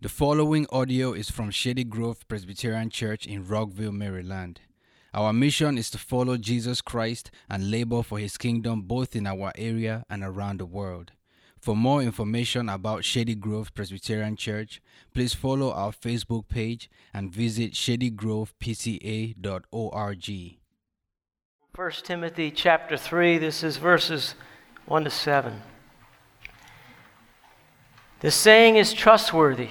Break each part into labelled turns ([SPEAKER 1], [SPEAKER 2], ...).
[SPEAKER 1] The following audio is from Shady Grove Presbyterian Church in Rockville, Maryland. Our mission is to follow Jesus Christ and labor for his kingdom both in our area and around the world. For more information about Shady Grove Presbyterian Church, please follow our Facebook page and visit shadygrovepca.org.
[SPEAKER 2] 1 Timothy chapter 3, this is verses 1 to 7. The saying is trustworthy.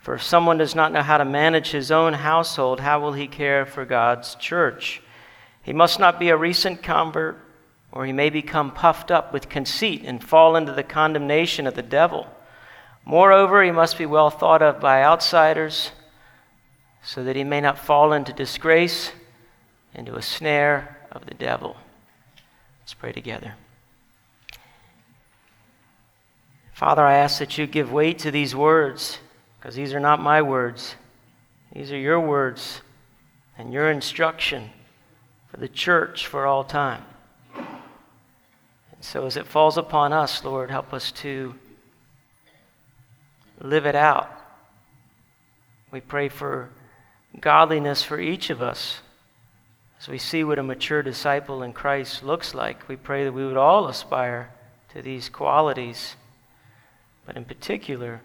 [SPEAKER 2] For if someone does not know how to manage his own household, how will he care for God's church? He must not be a recent convert, or he may become puffed up with conceit and fall into the condemnation of the devil. Moreover, he must be well thought of by outsiders, so that he may not fall into disgrace, into a snare of the devil. Let's pray together. Father, I ask that you give weight to these words because these are not my words. These are your words and your instruction for the church for all time. And so, as it falls upon us, Lord, help us to live it out. We pray for godliness for each of us. As we see what a mature disciple in Christ looks like, we pray that we would all aspire to these qualities. But in particular,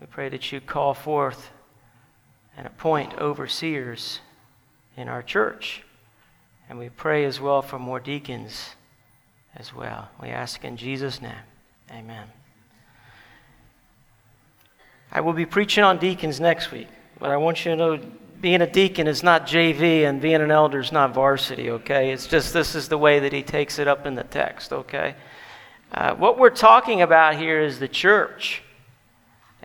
[SPEAKER 2] we pray that you call forth and appoint overseers in our church. And we pray as well for more deacons as well. We ask in Jesus' name. Amen. I will be preaching on deacons next week, but I want you to know being a deacon is not JV and being an elder is not varsity, okay? It's just this is the way that he takes it up in the text, okay? Uh, what we're talking about here is the church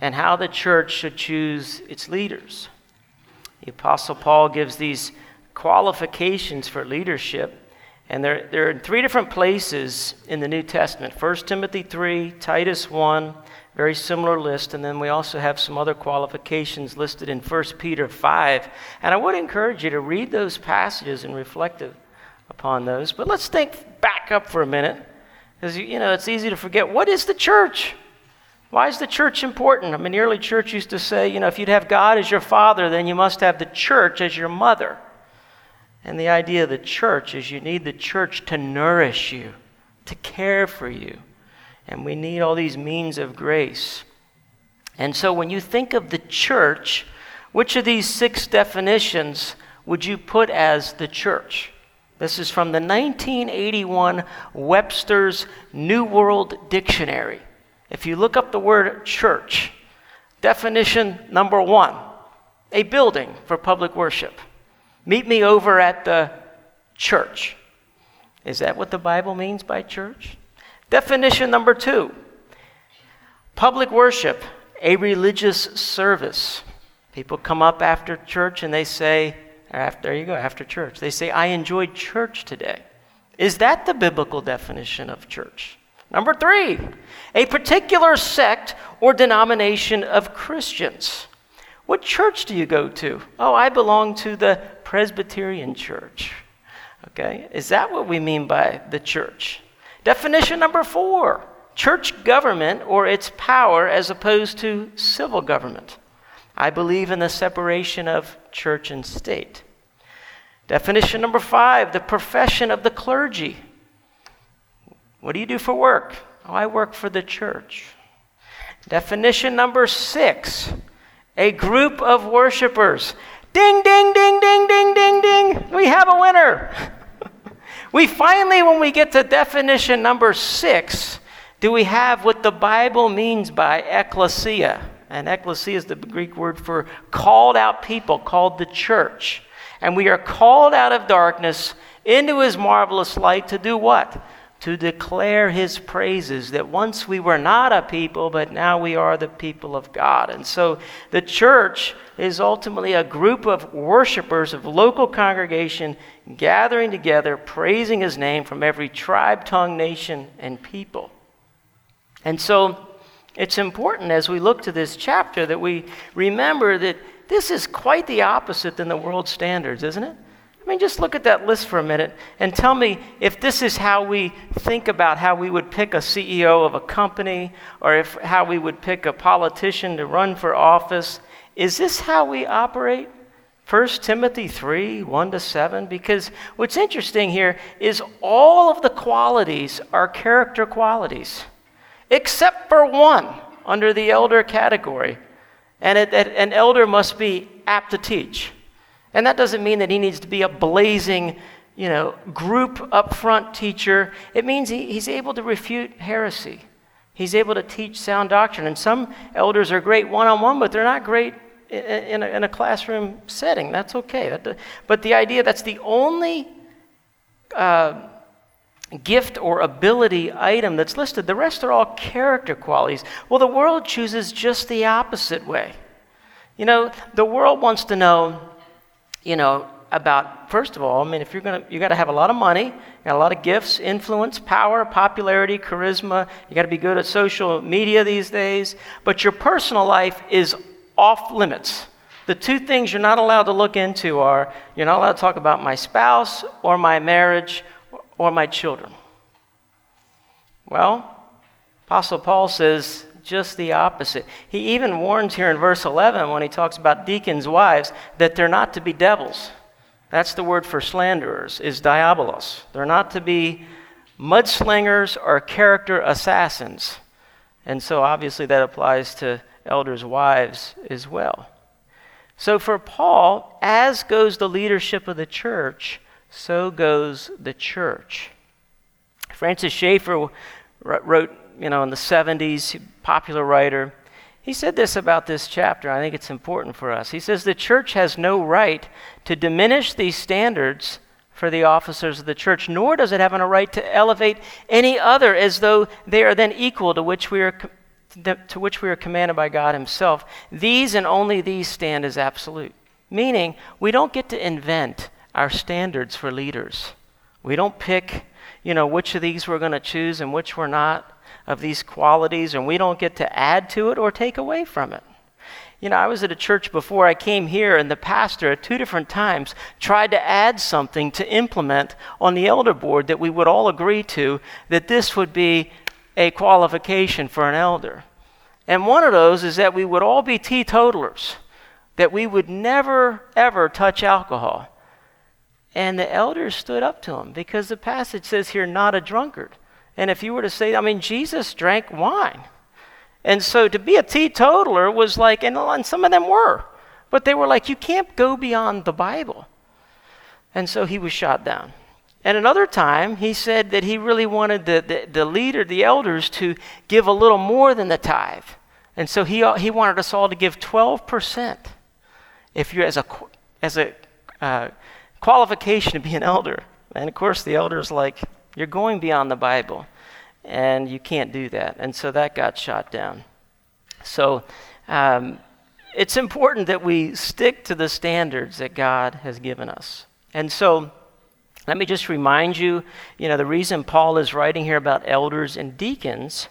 [SPEAKER 2] and how the church should choose its leaders. The Apostle Paul gives these qualifications for leadership, and they're, they're in three different places in the New Testament 1 Timothy 3, Titus 1, very similar list, and then we also have some other qualifications listed in 1 Peter 5. And I would encourage you to read those passages and reflect upon those. But let's think back up for a minute, because you know it's easy to forget what is the church? Why is the church important? I mean, the early church used to say, you know, if you'd have God as your father, then you must have the church as your mother. And the idea of the church is you need the church to nourish you, to care for you. And we need all these means of grace. And so when you think of the church, which of these six definitions would you put as the church? This is from the 1981 Webster's New World Dictionary. If you look up the word church, definition number one a building for public worship. Meet me over at the church. Is that what the Bible means by church? Definition number two public worship, a religious service. People come up after church and they say, after, there you go, after church, they say, I enjoyed church today. Is that the biblical definition of church? Number three, a particular sect or denomination of Christians. What church do you go to? Oh, I belong to the Presbyterian Church. Okay, is that what we mean by the church? Definition number four church government or its power as opposed to civil government. I believe in the separation of church and state. Definition number five the profession of the clergy. What do you do for work? Oh, I work for the church. Definition number six a group of worshipers. Ding, ding, ding, ding, ding, ding, ding. We have a winner. we finally, when we get to definition number six, do we have what the Bible means by ecclesia? And ecclesia is the Greek word for called out people, called the church. And we are called out of darkness into his marvelous light to do what? To declare his praises that once we were not a people, but now we are the people of God. And so the church is ultimately a group of worshipers of local congregation gathering together, praising his name from every tribe, tongue, nation, and people. And so it's important as we look to this chapter that we remember that this is quite the opposite than the world standards, isn't it? Mean, just look at that list for a minute and tell me if this is how we think about how we would pick a CEO of a company or if how we would pick a politician to run for office. Is this how we operate? 1 Timothy 3 1 to 7. Because what's interesting here is all of the qualities are character qualities, except for one under the elder category. And it, an elder must be apt to teach. And that doesn't mean that he needs to be a blazing, you know, group up front teacher. It means he, he's able to refute heresy. He's able to teach sound doctrine. And some elders are great one on one, but they're not great in, in, a, in a, classroom setting. That's okay. That, but the idea that's the only uh, gift or ability item that's listed, the rest are all character qualities. Well, the world chooses just the opposite way. You know, the world wants to know you know, about first of all, I mean, if you're gonna, you got to have a lot of money, got a lot of gifts, influence, power, popularity, charisma. You got to be good at social media these days. But your personal life is off limits. The two things you're not allowed to look into are you're not allowed to talk about my spouse or my marriage or my children. Well, Apostle Paul says just the opposite. He even warns here in verse 11 when he talks about deacons' wives that they're not to be devils. That's the word for slanderers, is diabolos. They're not to be mudslingers or character assassins. And so obviously that applies to elders' wives as well. So for Paul, as goes the leadership of the church, so goes the church. Francis Schaeffer wrote you know, in the 70s, popular writer. He said this about this chapter. I think it's important for us. He says the church has no right to diminish these standards for the officers of the church, nor does it have a right to elevate any other as though they are then equal to which we are to which we are commanded by God himself. These and only these stand as absolute. Meaning, we don't get to invent our standards for leaders. We don't pick, you know, which of these we're going to choose and which we're not of these qualities, and we don't get to add to it or take away from it. You know, I was at a church before I came here, and the pastor at two different times tried to add something to implement on the elder board that we would all agree to that this would be a qualification for an elder. And one of those is that we would all be teetotalers, that we would never, ever touch alcohol. And the elders stood up to him because the passage says here, not a drunkard. And if you were to say, I mean, Jesus drank wine. And so to be a teetotaler was like, and some of them were, but they were like, you can't go beyond the Bible. And so he was shot down. And another time, he said that he really wanted the, the, the leader, the elders, to give a little more than the tithe. And so he, he wanted us all to give 12% if you're as a, as a uh, qualification to be an elder. And of course, the elder's like, you're going beyond the Bible, and you can't do that. And so that got shot down. So um, it's important that we stick to the standards that God has given us. And so let me just remind you you know, the reason Paul is writing here about elders and deacons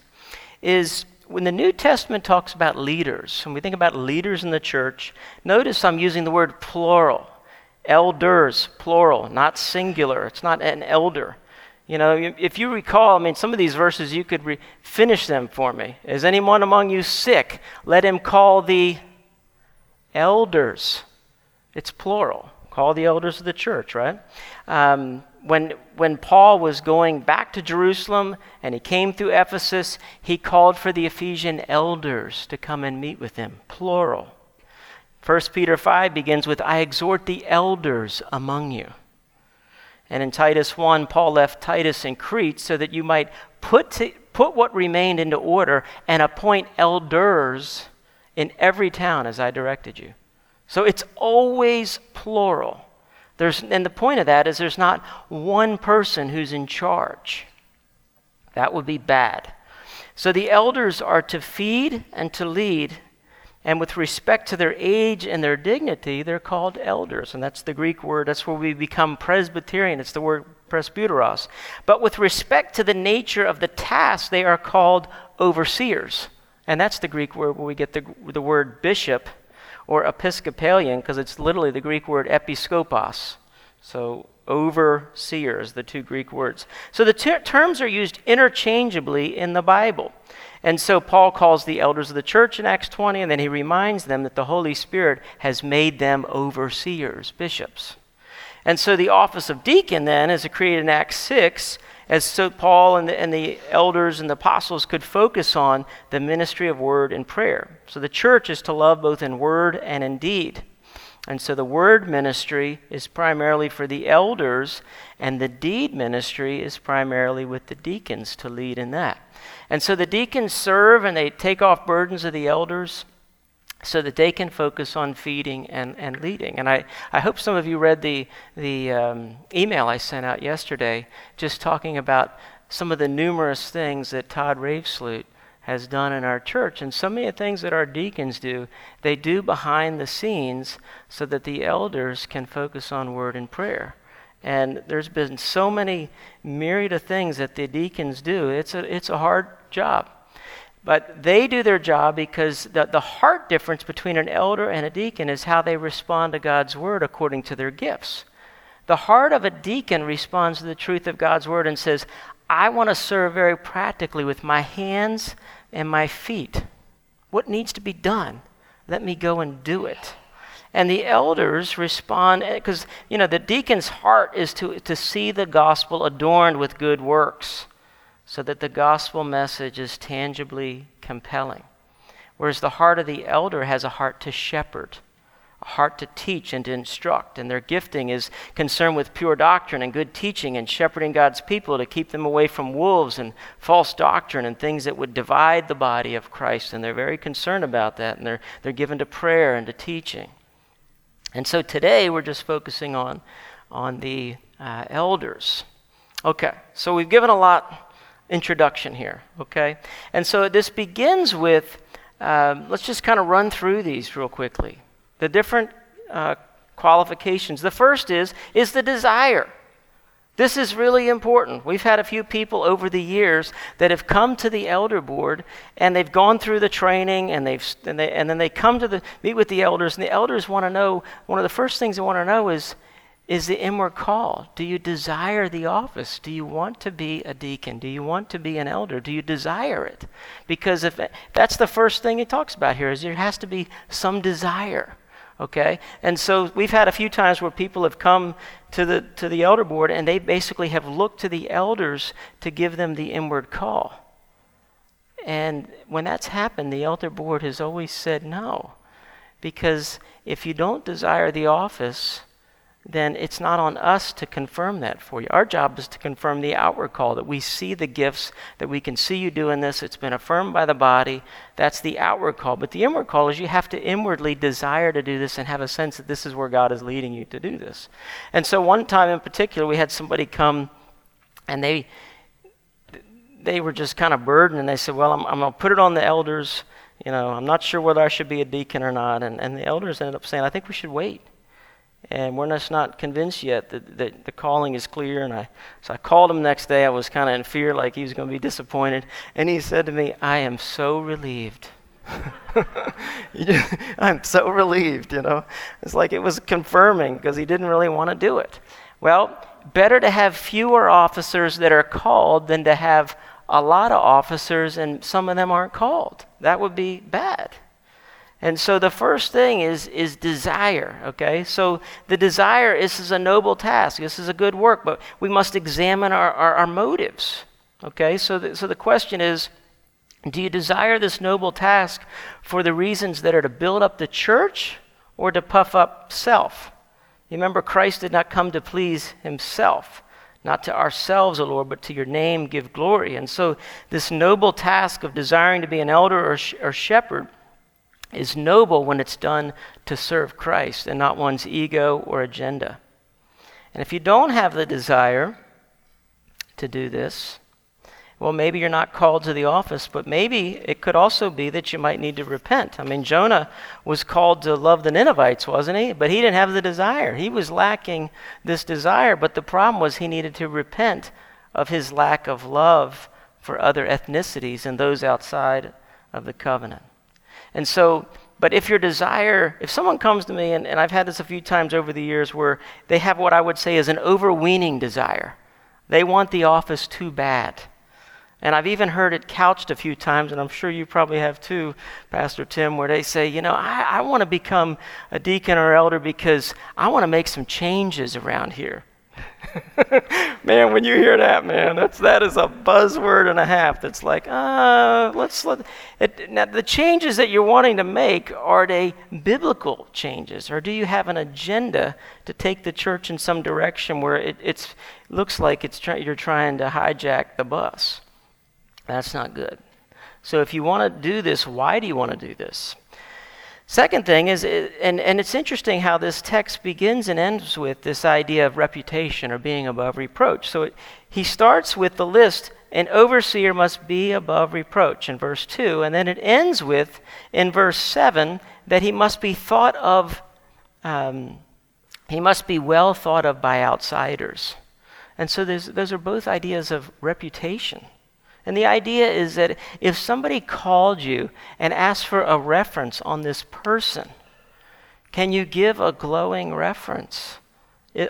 [SPEAKER 2] is when the New Testament talks about leaders, when we think about leaders in the church, notice I'm using the word plural. Elders, plural, not singular. It's not an elder. You know, if you recall, I mean, some of these verses, you could re- finish them for me. Is anyone among you sick? Let him call the elders. It's plural. Call the elders of the church, right? Um, when, when Paul was going back to Jerusalem and he came through Ephesus, he called for the Ephesian elders to come and meet with him, plural. 1 Peter 5 begins with, I exhort the elders among you. And in Titus 1, Paul left Titus in Crete so that you might put, to, put what remained into order and appoint elders in every town as I directed you. So it's always plural. There's, and the point of that is there's not one person who's in charge. That would be bad. So the elders are to feed and to lead. And with respect to their age and their dignity, they're called elders. And that's the Greek word, that's where we become Presbyterian. It's the word presbyteros. But with respect to the nature of the task, they are called overseers. And that's the Greek word where we get the, the word bishop or Episcopalian, because it's literally the Greek word episkopos. So, overseers, the two Greek words. So, the ter- terms are used interchangeably in the Bible. And so, Paul calls the elders of the church in Acts 20, and then he reminds them that the Holy Spirit has made them overseers, bishops. And so, the office of deacon then is created in Acts 6 as so Paul and the, and the elders and the apostles could focus on the ministry of word and prayer. So the church is to love both in word and in deed. And so the word ministry is primarily for the elders, and the deed ministry is primarily with the deacons to lead in that. And so the deacons serve and they take off burdens of the elders so that they can focus on feeding and, and leading. And I, I hope some of you read the, the um, email I sent out yesterday just talking about some of the numerous things that Todd Ravesloot has done in our church. And so many of the things that our deacons do, they do behind the scenes so that the elders can focus on word and prayer. And there's been so many myriad of things that the deacons do. It's a, it's a hard job. But they do their job because the, the heart difference between an elder and a deacon is how they respond to God's word according to their gifts. The heart of a deacon responds to the truth of God's word and says, I want to serve very practically with my hands and my feet. What needs to be done? Let me go and do it. And the elders respond because, you know, the deacon's heart is to, to see the gospel adorned with good works so that the gospel message is tangibly compelling. Whereas the heart of the elder has a heart to shepherd, a heart to teach and to instruct. And their gifting is concerned with pure doctrine and good teaching and shepherding God's people to keep them away from wolves and false doctrine and things that would divide the body of Christ. And they're very concerned about that. And they're, they're given to prayer and to teaching. And so today we're just focusing on, on the uh, elders. Okay, so we've given a lot introduction here, okay? And so this begins with, um, let's just kind of run through these real quickly. The different uh, qualifications. The first is, is the desire. This is really important. We've had a few people over the years that have come to the elder board and they've gone through the training and they've and, they, and then they come to the meet with the elders and the elders want to know one of the first things they want to know is is the inward call. Do you desire the office? Do you want to be a deacon? Do you want to be an elder? Do you desire it? Because if that's the first thing he talks about here is there has to be some desire. Okay? And so we've had a few times where people have come to the to the elder board and they basically have looked to the elders to give them the inward call. And when that's happened, the elder board has always said no. Because if you don't desire the office, then it's not on us to confirm that for you. Our job is to confirm the outward call that we see the gifts, that we can see you doing this. It's been affirmed by the body. That's the outward call. But the inward call is you have to inwardly desire to do this and have a sense that this is where God is leading you to do this. And so one time in particular, we had somebody come and they they were just kind of burdened and they said, Well, I'm, I'm going to put it on the elders. You know, I'm not sure whether I should be a deacon or not. And, and the elders ended up saying, I think we should wait and we're just not convinced yet that, that the calling is clear. And I, so I called him next day. I was kind of in fear, like he was going to be disappointed. And he said to me, I am so relieved. I'm so relieved, you know. It's like it was confirming because he didn't really want to do it. Well, better to have fewer officers that are called than to have a lot of officers and some of them aren't called. That would be bad. And so the first thing is, is desire, okay? So the desire is, is a noble task. This is a good work, but we must examine our, our, our motives, okay? So the, so the question is do you desire this noble task for the reasons that are to build up the church or to puff up self? You remember, Christ did not come to please himself. Not to ourselves, O Lord, but to your name give glory. And so, this noble task of desiring to be an elder or, sh- or shepherd is noble when it's done to serve Christ and not one's ego or agenda. And if you don't have the desire to do this, well, maybe you're not called to the office, but maybe it could also be that you might need to repent. I mean, Jonah was called to love the Ninevites, wasn't he? But he didn't have the desire. He was lacking this desire, but the problem was he needed to repent of his lack of love for other ethnicities and those outside of the covenant. And so, but if your desire, if someone comes to me, and, and I've had this a few times over the years where they have what I would say is an overweening desire, they want the office too bad. And I've even heard it couched a few times, and I'm sure you probably have too, Pastor Tim, where they say, you know, I, I want to become a deacon or elder because I want to make some changes around here. Man, when you hear that, man, that's that is a buzzword and a half. That's like, uh, let's let. It, now, the changes that you're wanting to make are they biblical changes, or do you have an agenda to take the church in some direction where it it's, looks like it's you're trying to hijack the bus? That's not good. So if you want to do this, why do you want to do this? Second thing is, and, and it's interesting how this text begins and ends with this idea of reputation or being above reproach. So it, he starts with the list an overseer must be above reproach in verse 2, and then it ends with, in verse 7, that he must be thought of, um, he must be well thought of by outsiders. And so those are both ideas of reputation. And the idea is that if somebody called you and asked for a reference on this person, can you give a glowing reference?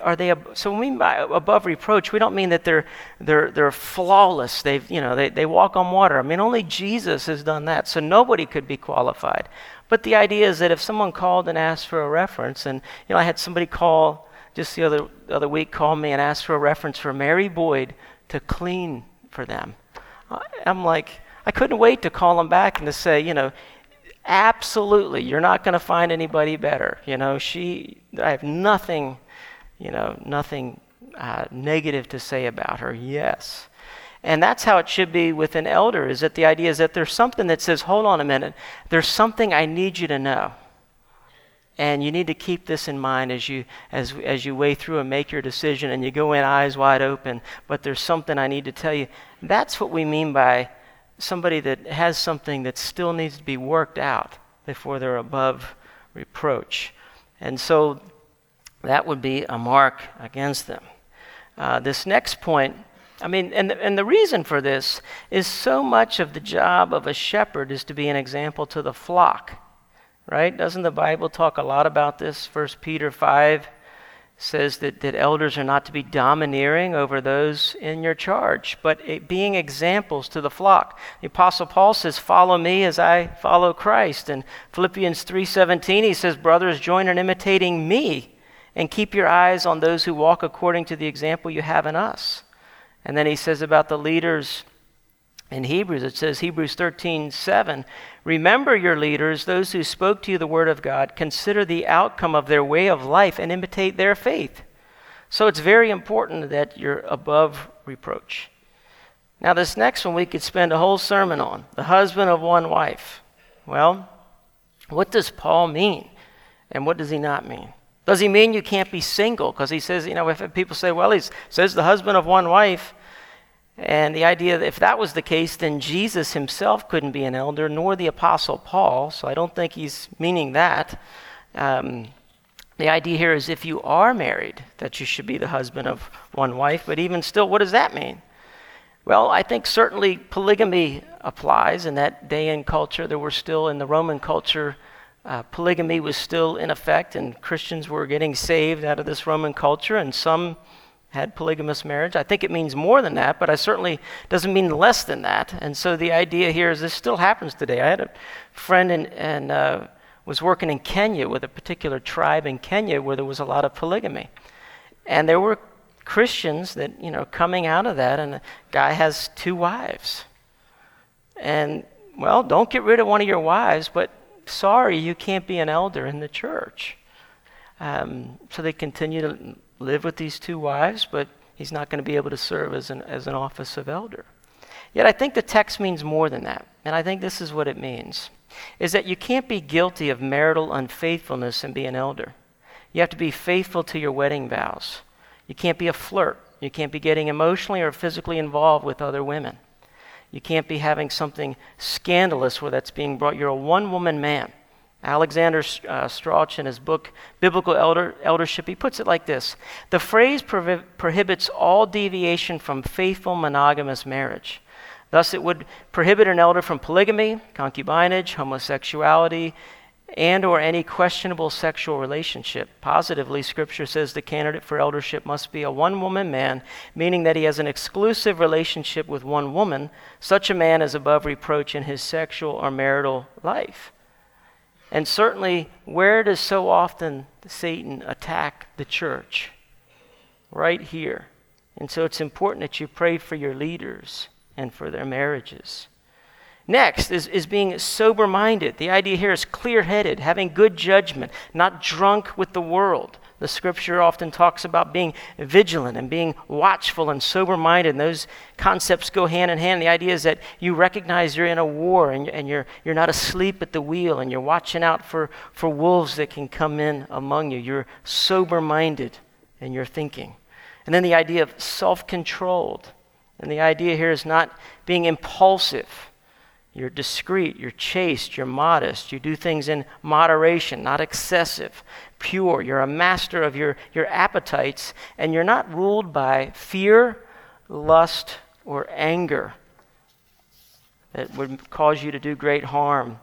[SPEAKER 2] Are they ab- so when we mean by above reproach, we don't mean that they're they're they're flawless. They've you know they, they walk on water. I mean only Jesus has done that, so nobody could be qualified. But the idea is that if someone called and asked for a reference, and you know I had somebody call just the other the other week call me and ask for a reference for Mary Boyd to clean for them. I'm like, I couldn't wait to call him back and to say, you know, absolutely, you're not going to find anybody better. You know, she, I have nothing, you know, nothing uh, negative to say about her. Yes. And that's how it should be with an elder, is that the idea is that there's something that says, hold on a minute, there's something I need you to know. And you need to keep this in mind as you, as, as you weigh through and make your decision and you go in eyes wide open. But there's something I need to tell you. That's what we mean by somebody that has something that still needs to be worked out before they're above reproach. And so that would be a mark against them. Uh, this next point, I mean, and, and the reason for this is so much of the job of a shepherd is to be an example to the flock right? Doesn't the Bible talk a lot about this? First Peter 5 says that, that elders are not to be domineering over those in your charge, but it, being examples to the flock. The Apostle Paul says, Follow me as I follow Christ. And Philippians 3.17, he says, Brothers, join in imitating me and keep your eyes on those who walk according to the example you have in us. And then he says about the leaders in Hebrews, it says, Hebrews 13, 7, remember your leaders, those who spoke to you the word of God, consider the outcome of their way of life and imitate their faith. So it's very important that you're above reproach. Now, this next one we could spend a whole sermon on the husband of one wife. Well, what does Paul mean? And what does he not mean? Does he mean you can't be single? Because he says, you know, if people say, well, he says the husband of one wife, and the idea that if that was the case, then Jesus himself couldn't be an elder, nor the Apostle Paul. So I don't think he's meaning that. Um, the idea here is if you are married, that you should be the husband of one wife. But even still, what does that mean? Well, I think certainly polygamy applies. In that day and culture, there were still, in the Roman culture, uh, polygamy was still in effect, and Christians were getting saved out of this Roman culture, and some had polygamous marriage. I think it means more than that, but I certainly doesn't mean less than that. And so the idea here is this still happens today. I had a friend and uh, was working in Kenya with a particular tribe in Kenya where there was a lot of polygamy, and there were Christians that you know coming out of that, and a guy has two wives. And well, don't get rid of one of your wives, but sorry, you can't be an elder in the church. Um, so they continue to live with these two wives, but he's not going to be able to serve as an, as an office of elder. Yet I think the text means more than that. And I think this is what it means is that you can't be guilty of marital unfaithfulness and be an elder. You have to be faithful to your wedding vows. You can't be a flirt. You can't be getting emotionally or physically involved with other women. You can't be having something scandalous where that's being brought. You're a one woman man. Alexander uh, Strauch, in his book Biblical Elder, Eldership, he puts it like this The phrase prohibits all deviation from faithful monogamous marriage. Thus, it would prohibit an elder from polygamy, concubinage, homosexuality, and or any questionable sexual relationship. Positively, scripture says the candidate for eldership must be a one-woman man, meaning that he has an exclusive relationship with one woman. Such a man is above reproach in his sexual or marital life. And certainly, where does so often Satan attack the church? Right here. And so it's important that you pray for your leaders and for their marriages. Next is, is being sober minded. The idea here is clear headed, having good judgment, not drunk with the world. The scripture often talks about being vigilant and being watchful and sober minded. And those concepts go hand in hand. The idea is that you recognize you're in a war and, and you're, you're not asleep at the wheel and you're watching out for, for wolves that can come in among you. You're sober minded in your thinking. And then the idea of self controlled. And the idea here is not being impulsive. You're discreet, you're chaste, you're modest, you do things in moderation, not excessive pure. You're a master of your, your appetites, and you're not ruled by fear, lust, or anger that would cause you to do great harm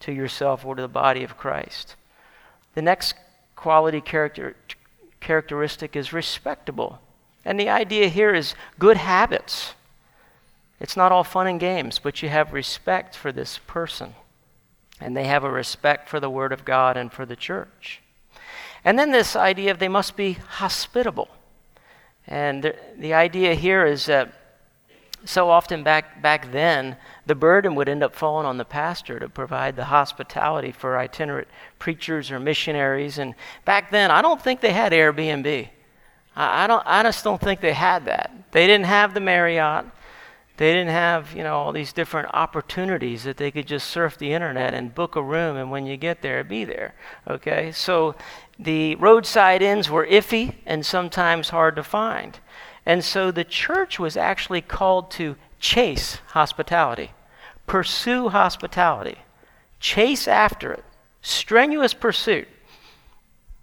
[SPEAKER 2] to yourself or to the body of Christ. The next quality character, characteristic is respectable. And the idea here is good habits. It's not all fun and games, but you have respect for this person. And they have a respect for the Word of God and for the church. And then this idea of they must be hospitable. And the, the idea here is that so often back, back then, the burden would end up falling on the pastor to provide the hospitality for itinerant preachers or missionaries. And back then, I don't think they had Airbnb. I, I, don't, I just don't think they had that. They didn't have the Marriott. They didn't have, you know, all these different opportunities that they could just surf the internet and book a room, and when you get there, be there. Okay? So the roadside inns were iffy and sometimes hard to find. And so the church was actually called to chase hospitality, pursue hospitality, chase after it, strenuous pursuit.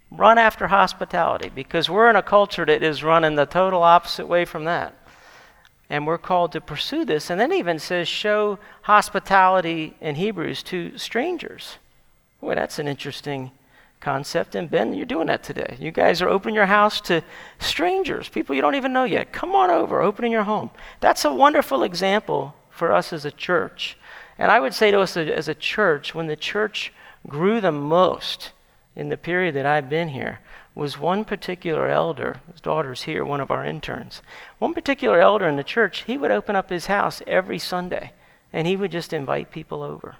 [SPEAKER 2] Run after hospitality because we're in a culture that is running the total opposite way from that. And we're called to pursue this. And then even says, show hospitality in Hebrews to strangers. Boy, that's an interesting concept. And Ben, you're doing that today. You guys are opening your house to strangers, people you don't even know yet. Come on over, opening your home. That's a wonderful example for us as a church. And I would say to us as a church, when the church grew the most in the period that I've been here, was one particular elder, his daughter's here, one of our interns. One particular elder in the church, he would open up his house every Sunday and he would just invite people over.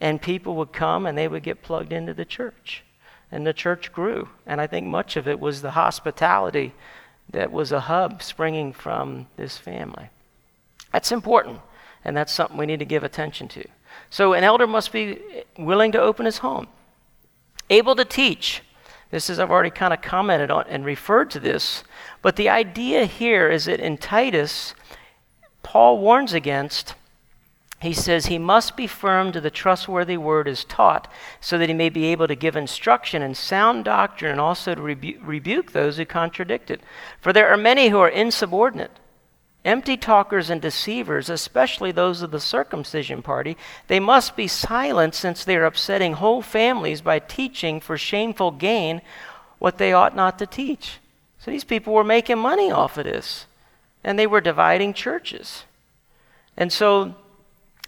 [SPEAKER 2] And people would come and they would get plugged into the church and the church grew. And I think much of it was the hospitality that was a hub springing from this family. That's important, and that's something we need to give attention to. So, an elder must be willing to open his home, able to teach. This is, I've already kind of commented on and referred to this, but the idea here is that in Titus, Paul warns against he says he must be firm to the trustworthy word as taught, so that he may be able to give instruction in sound doctrine and also to rebu- rebuke those who contradict it. For there are many who are insubordinate, empty talkers and deceivers, especially those of the circumcision party. They must be silent since they are upsetting whole families by teaching for shameful gain what they ought not to teach. So these people were making money off of this, and they were dividing churches. And so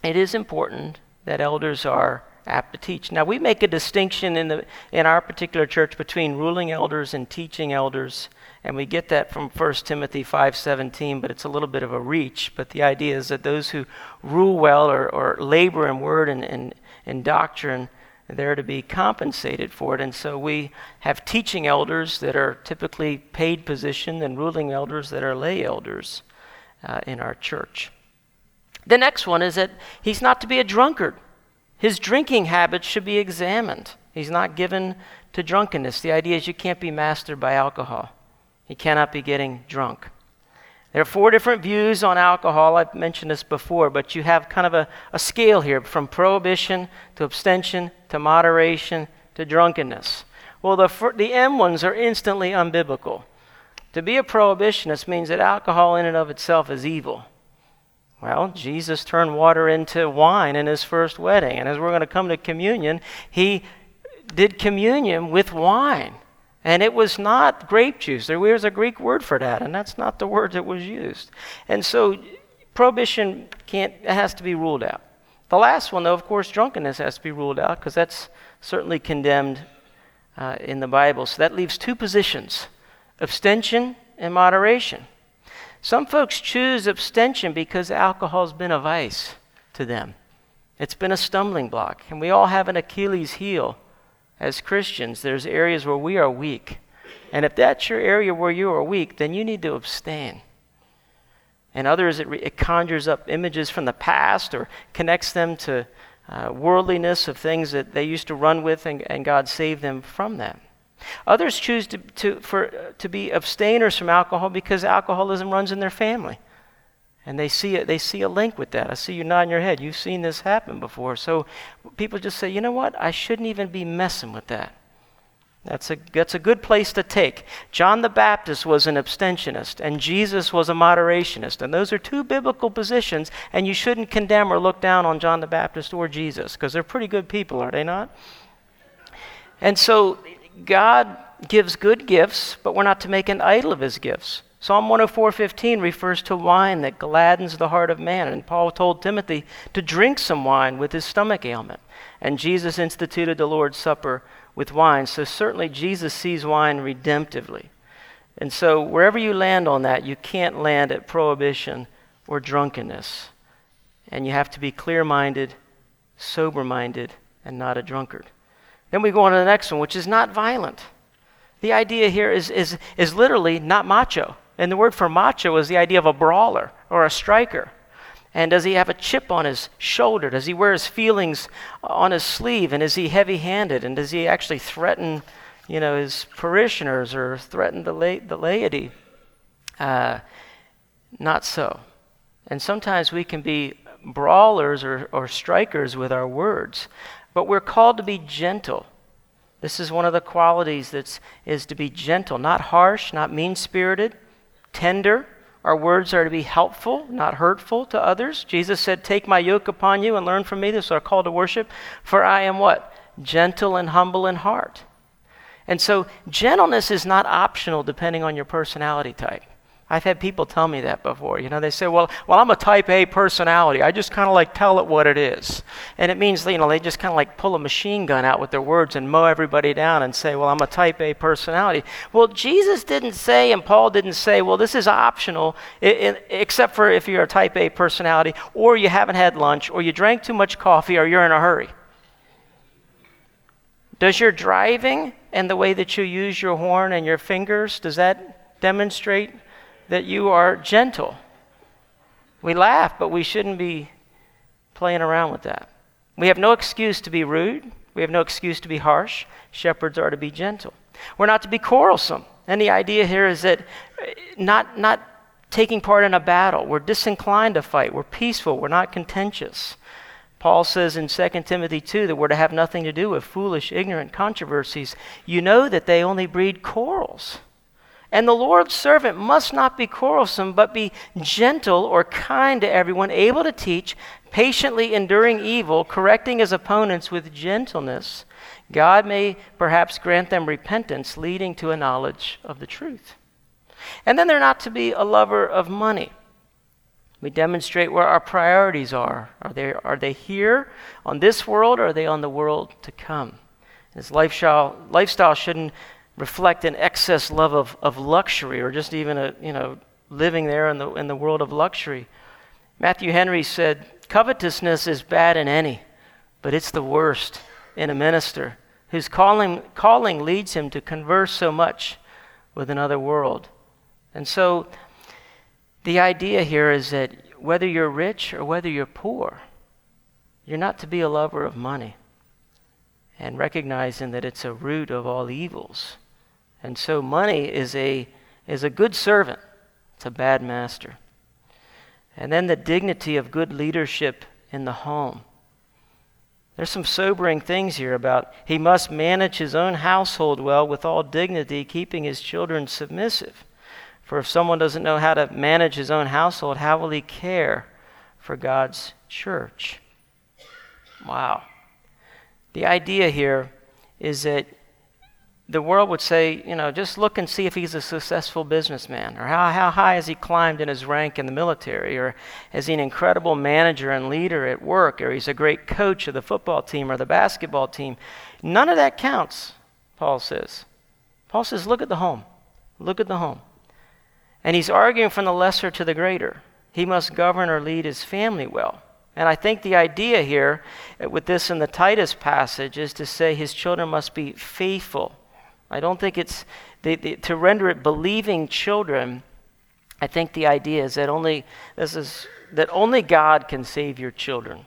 [SPEAKER 2] it is important that elders are apt to teach. Now, we make a distinction in, the, in our particular church between ruling elders and teaching elders, and we get that from 1 Timothy 5.17, but it's a little bit of a reach. But the idea is that those who rule well or, or labor in word and, and, and doctrine, they're to be compensated for it. And so we have teaching elders that are typically paid position and ruling elders that are lay elders uh, in our church. The next one is that he's not to be a drunkard. His drinking habits should be examined. He's not given to drunkenness. The idea is you can't be mastered by alcohol. He cannot be getting drunk. There are four different views on alcohol. I've mentioned this before, but you have kind of a, a scale here from prohibition to abstention to moderation to drunkenness. Well, the, the M ones are instantly unbiblical. To be a prohibitionist means that alcohol in and of itself is evil. Well, Jesus turned water into wine in his first wedding. And as we're going to come to communion, he did communion with wine. And it was not grape juice. There was a Greek word for that, and that's not the word that was used. And so prohibition can't, has to be ruled out. The last one, though, of course, drunkenness has to be ruled out because that's certainly condemned uh, in the Bible. So that leaves two positions abstention and moderation. Some folks choose abstention because alcohol's been a vice to them. It's been a stumbling block. And we all have an Achilles heel as Christians. There's areas where we are weak. And if that's your area where you are weak, then you need to abstain. And others, it, it conjures up images from the past or connects them to uh, worldliness of things that they used to run with, and, and God saved them from that. Others choose to, to, for, to be abstainers from alcohol because alcoholism runs in their family. And they see, a, they see a link with that. I see you nodding your head. You've seen this happen before. So people just say, you know what? I shouldn't even be messing with that. That's a, that's a good place to take. John the Baptist was an abstentionist, and Jesus was a moderationist. And those are two biblical positions, and you shouldn't condemn or look down on John the Baptist or Jesus, because they're pretty good people, are they not? And so God gives good gifts, but we're not to make an idol of his gifts. Psalm 104:15 refers to wine that gladdens the heart of man, and Paul told Timothy to drink some wine with his stomach ailment. And Jesus instituted the Lord's Supper with wine. So certainly Jesus sees wine redemptively. And so wherever you land on that, you can't land at prohibition or drunkenness. And you have to be clear-minded, sober-minded, and not a drunkard. Then we go on to the next one, which is not violent. The idea here is, is, is literally not macho. And the word for macho is the idea of a brawler or a striker. And does he have a chip on his shoulder? Does he wear his feelings on his sleeve? And is he heavy handed? And does he actually threaten, you know, his parishioners or threaten the, la- the laity? Uh, not so. And sometimes we can be brawlers or, or strikers with our words. But we're called to be gentle. This is one of the qualities that is to be gentle, not harsh, not mean spirited, tender. Our words are to be helpful, not hurtful to others. Jesus said, Take my yoke upon you and learn from me. This is our call to worship. For I am what? Gentle and humble in heart. And so, gentleness is not optional depending on your personality type. I've had people tell me that before. You know, they say, well, well I'm a type A personality. I just kind of like tell it what it is. And it means, you know, they just kind of like pull a machine gun out with their words and mow everybody down and say, well, I'm a type A personality. Well, Jesus didn't say, and Paul didn't say, well, this is optional, except for if you're a type A personality, or you haven't had lunch, or you drank too much coffee, or you're in a hurry. Does your driving and the way that you use your horn and your fingers, does that demonstrate that you are gentle. We laugh, but we shouldn't be playing around with that. We have no excuse to be rude. We have no excuse to be harsh. Shepherds are to be gentle. We're not to be quarrelsome. And the idea here is that uh, not, not taking part in a battle. We're disinclined to fight. We're peaceful. We're not contentious. Paul says in 2 Timothy 2 that we're to have nothing to do with foolish, ignorant controversies. You know that they only breed quarrels. And the Lord's servant must not be quarrelsome, but be gentle or kind to everyone, able to teach, patiently enduring evil, correcting his opponents with gentleness. God may perhaps grant them repentance, leading to a knowledge of the truth. And then they're not to be a lover of money. We demonstrate where our priorities are. Are they, are they here on this world, or are they on the world to come? His lifestyle, lifestyle shouldn't reflect an excess love of, of luxury or just even a, you know, living there in the, in the world of luxury. Matthew Henry said, Covetousness is bad in any, but it's the worst in a minister whose calling, calling leads him to converse so much with another world. And so the idea here is that whether you're rich or whether you're poor, you're not to be a lover of money and recognizing that it's a root of all evils. And so money is a, is a good servant It's a bad master. And then the dignity of good leadership in the home. There's some sobering things here about he must manage his own household well with all dignity, keeping his children submissive. For if someone doesn't know how to manage his own household, how will he care for God's church? Wow. The idea here is that the world would say, you know, just look and see if he's a successful businessman, or how, how high has he climbed in his rank in the military, or is he an incredible manager and leader at work, or he's a great coach of the football team or the basketball team. None of that counts, Paul says. Paul says, look at the home. Look at the home. And he's arguing from the lesser to the greater. He must govern or lead his family well. And I think the idea here uh, with this in the Titus passage is to say his children must be faithful I don't think it's they, they, to render it believing children. I think the idea is that only this is that only God can save your children.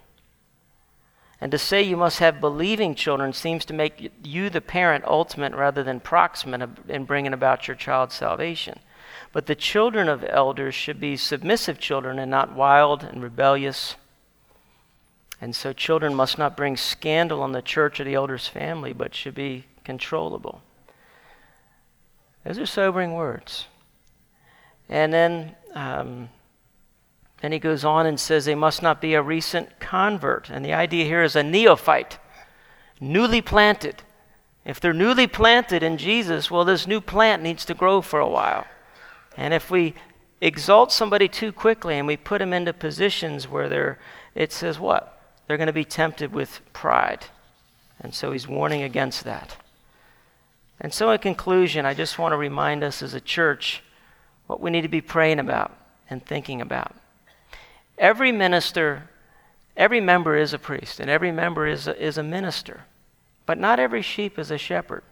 [SPEAKER 2] And to say you must have believing children seems to make you the parent ultimate rather than proximate in bringing about your child's salvation. But the children of elders should be submissive children and not wild and rebellious. And so children must not bring scandal on the church or the elder's family, but should be controllable. Those are sobering words. And then, um, then he goes on and says they must not be a recent convert. And the idea here is a neophyte, newly planted. If they're newly planted in Jesus, well, this new plant needs to grow for a while. And if we exalt somebody too quickly and we put them into positions where they're, it says what? They're going to be tempted with pride. And so he's warning against that. And so, in conclusion, I just want to remind us as a church what we need to be praying about and thinking about. Every minister, every member is a priest, and every member is a, is a minister. But not every sheep is a shepherd.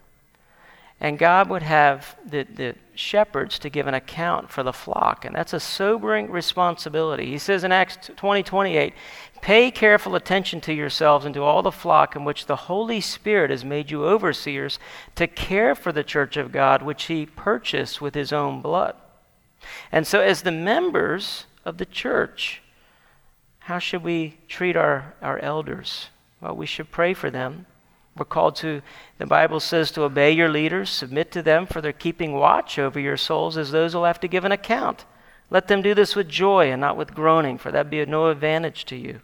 [SPEAKER 2] And God would have the, the shepherds to give an account for the flock. And that's a sobering responsibility. He says in Acts 20 28, Pay careful attention to yourselves and to all the flock in which the Holy Spirit has made you overseers to care for the church of God, which he purchased with his own blood. And so, as the members of the church, how should we treat our, our elders? Well, we should pray for them we're called to, the Bible says, to obey your leaders, submit to them, for they're keeping watch over your souls as those who'll have to give an account. Let them do this with joy and not with groaning, for that'd be of no advantage to you.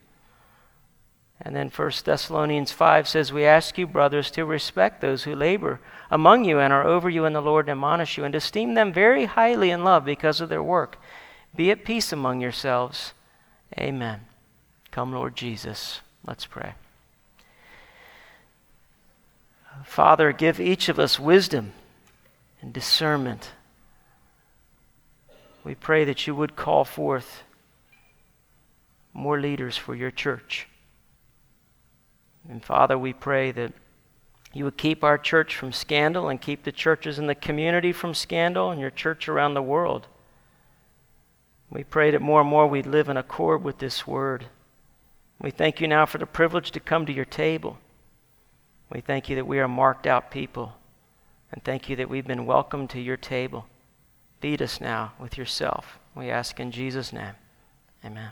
[SPEAKER 2] And then 1 Thessalonians 5 says, We ask you, brothers, to respect those who labor among you and are over you in the Lord and admonish you, and esteem them very highly in love because of their work. Be at peace among yourselves. Amen. Come, Lord Jesus. Let's pray. Father, give each of us wisdom and discernment. We pray that you would call forth more leaders for your church. And Father, we pray that you would keep our church from scandal and keep the churches in the community from scandal and your church around the world. We pray that more and more we'd live in accord with this word. We thank you now for the privilege to come to your table. We thank you that we are marked out people. And thank you that we've been welcomed to your table. Feed us now with yourself. We ask in Jesus' name. Amen.